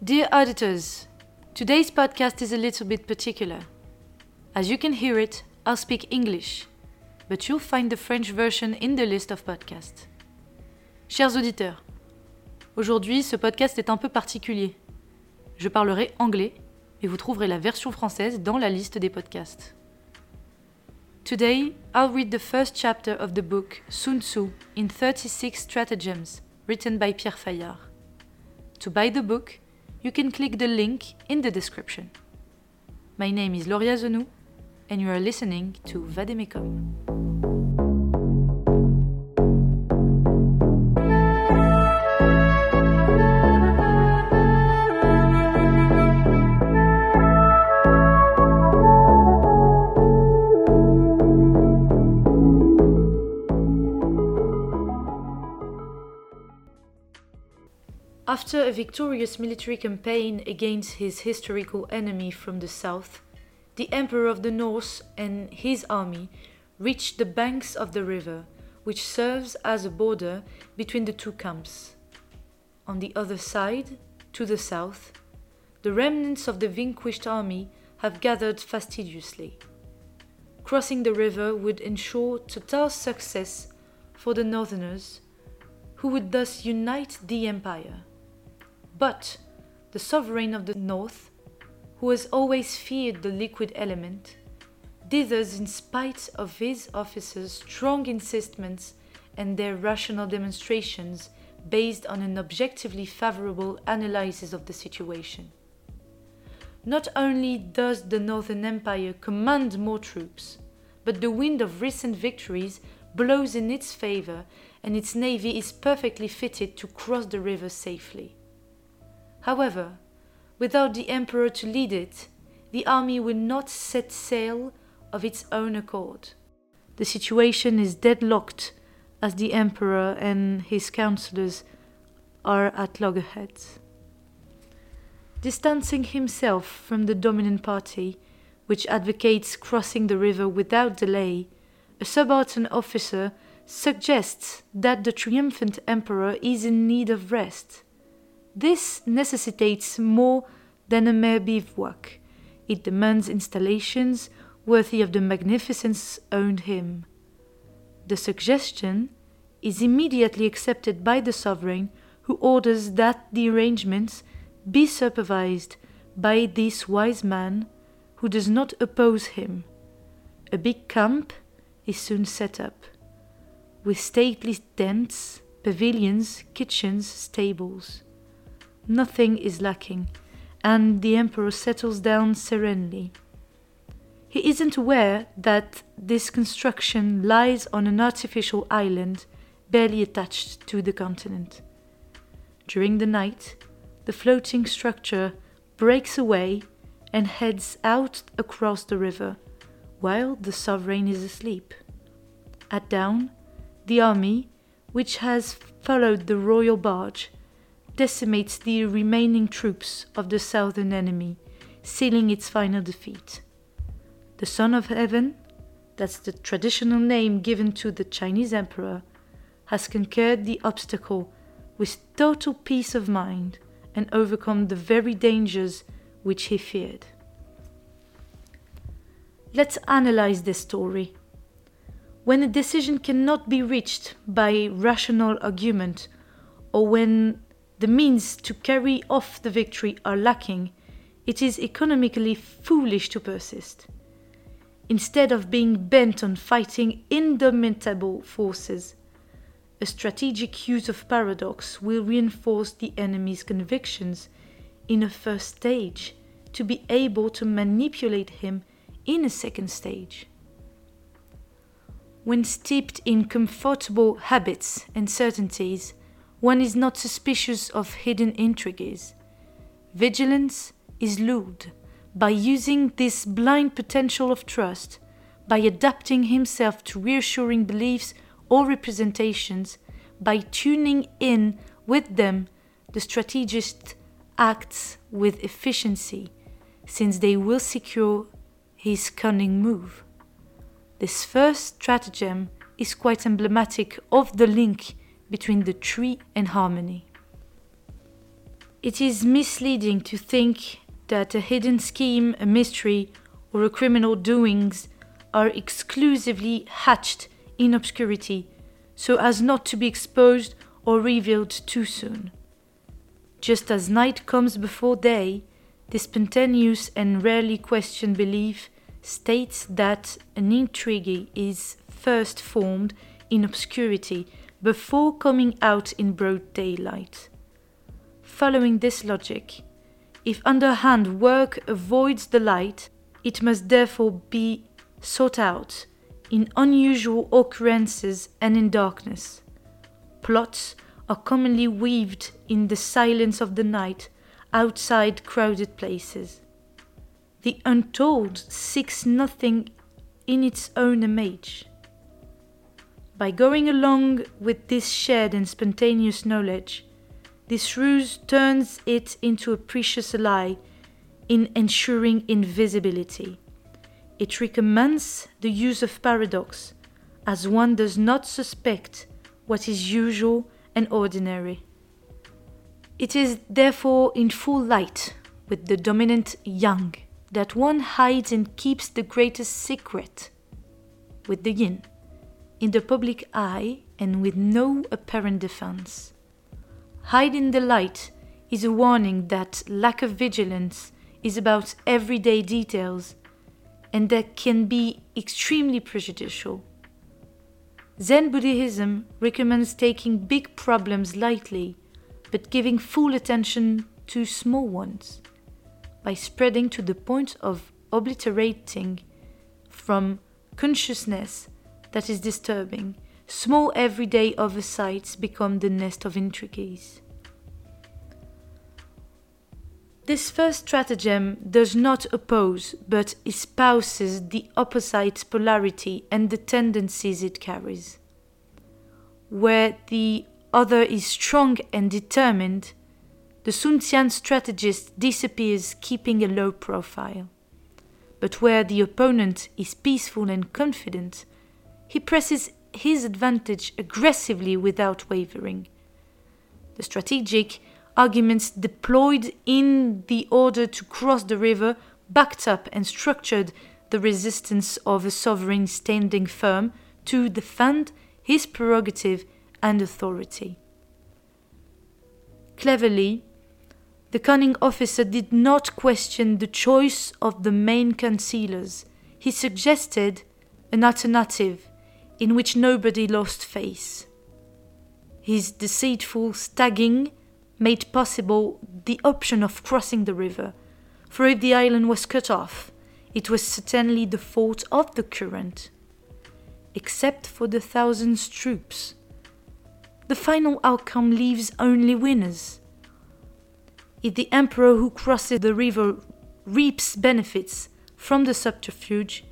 Dear auditors, today's podcast is a little bit particular. As you can hear it, I'll speak English, but you'll find the French version in the list of podcasts. Chers auditeurs, aujourd'hui ce podcast est un peu particulier. Je parlerai anglais et vous trouverez la version française dans la liste des podcasts. Today, I'll read the first chapter of the book Sun Tzu in 36 Stratagems, written by Pierre Fayard. To buy the book, you can click the link in the description. My name is Loria Zenou, and you are listening to Vademecum. After a victorious military campaign against his historical enemy from the south, the Emperor of the North and his army reached the banks of the river, which serves as a border between the two camps. On the other side, to the south, the remnants of the vanquished army have gathered fastidiously. Crossing the river would ensure total success for the northerners, who would thus unite the empire. But the sovereign of the north, who has always feared the liquid element, dithers in spite of his officers' strong insistments and their rational demonstrations based on an objectively favorable analysis of the situation. Not only does the Northern Empire command more troops, but the wind of recent victories blows in its favor and its navy is perfectly fitted to cross the river safely. However, without the emperor to lead it, the army will not set sail of its own accord. The situation is deadlocked as the emperor and his counselors are at loggerheads. Distancing himself from the dominant party, which advocates crossing the river without delay, a subaltern officer suggests that the triumphant emperor is in need of rest. This necessitates more than a mere bivouac. It demands installations worthy of the magnificence owned him. The suggestion is immediately accepted by the sovereign, who orders that the arrangements be supervised by this wise man who does not oppose him. A big camp is soon set up, with stately tents, pavilions, kitchens, stables. Nothing is lacking, and the Emperor settles down serenely. He isn't aware that this construction lies on an artificial island barely attached to the continent. During the night, the floating structure breaks away and heads out across the river, while the sovereign is asleep. At dawn, the army, which has followed the royal barge, decimates the remaining troops of the southern enemy, sealing its final defeat. The Son of Heaven, that's the traditional name given to the Chinese emperor, has conquered the obstacle with total peace of mind and overcome the very dangers which he feared. Let's analyze this story. When a decision cannot be reached by rational argument, or when the means to carry off the victory are lacking, it is economically foolish to persist. Instead of being bent on fighting indomitable forces, a strategic use of paradox will reinforce the enemy's convictions in a first stage to be able to manipulate him in a second stage. When steeped in comfortable habits and certainties, one is not suspicious of hidden intrigues. Vigilance is lured by using this blind potential of trust, by adapting himself to reassuring beliefs or representations, by tuning in with them, the strategist acts with efficiency, since they will secure his cunning move. This first stratagem is quite emblematic of the link between the tree and harmony. It is misleading to think that a hidden scheme, a mystery, or a criminal doings are exclusively hatched in obscurity so as not to be exposed or revealed too soon. Just as night comes before day, the spontaneous and rarely questioned belief states that an intrigue is first formed in obscurity before coming out in broad daylight. Following this logic, if underhand work avoids the light, it must therefore be sought out in unusual occurrences and in darkness. Plots are commonly weaved in the silence of the night outside crowded places. The untold seeks nothing in its own image. By going along with this shared and spontaneous knowledge, this ruse turns it into a precious ally in ensuring invisibility. It recommends the use of paradox, as one does not suspect what is usual and ordinary. It is therefore in full light, with the dominant yang, that one hides and keeps the greatest secret, with the yin, in the public eye and with no apparent defense. Hide in the light is a warning that lack of vigilance is about everyday details and that can be extremely prejudicial. Zen Buddhism recommends taking big problems lightly, but giving full attention to small ones by spreading to the point of obliterating from consciousness that is disturbing. Small everyday oversights become the nest of intricacies. This first stratagem does not oppose but espouses the opposite polarity and the tendencies it carries. Where the other is strong and determined, the Sun Tzu strategist disappears keeping a low profile. But where the opponent is peaceful and confident, he presses his advantage aggressively without wavering. The strategic arguments deployed in the order to cross the river backed up and structured the resistance of a sovereign standing firm to defend his prerogative and authority. Cleverly, the cunning officer did not question the choice of the main concealers. He suggested an alternative in which nobody lost face. His deceitful stagging made possible the option of crossing the river, for if the island was cut off, it was certainly the fault of the current. Except for the thousands troops, the final outcome leaves only winners. If the emperor who crosses the river reaps benefits from the subterfuge,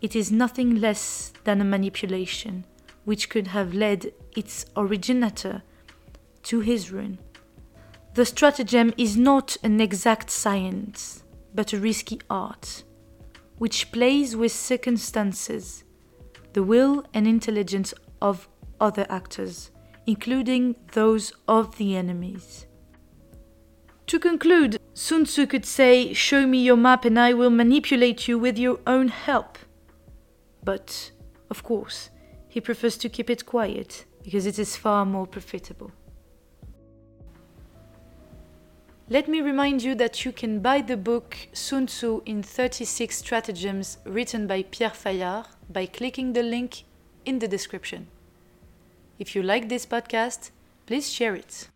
it is nothing less than a manipulation which could have led its originator to his ruin. The stratagem is not an exact science, but a risky art, which plays with circumstances, the will and intelligence of other actors, including those of the enemies. To conclude, Sun Tzu could say, Show me your map and I will manipulate you with your own help. But, of course, he prefers to keep it quiet because it is far more profitable. Let me remind you that you can buy the book Sun Tzu in 36 Stratagems written by Pierre Fayard by clicking the link in the description. If you like this podcast, please share it.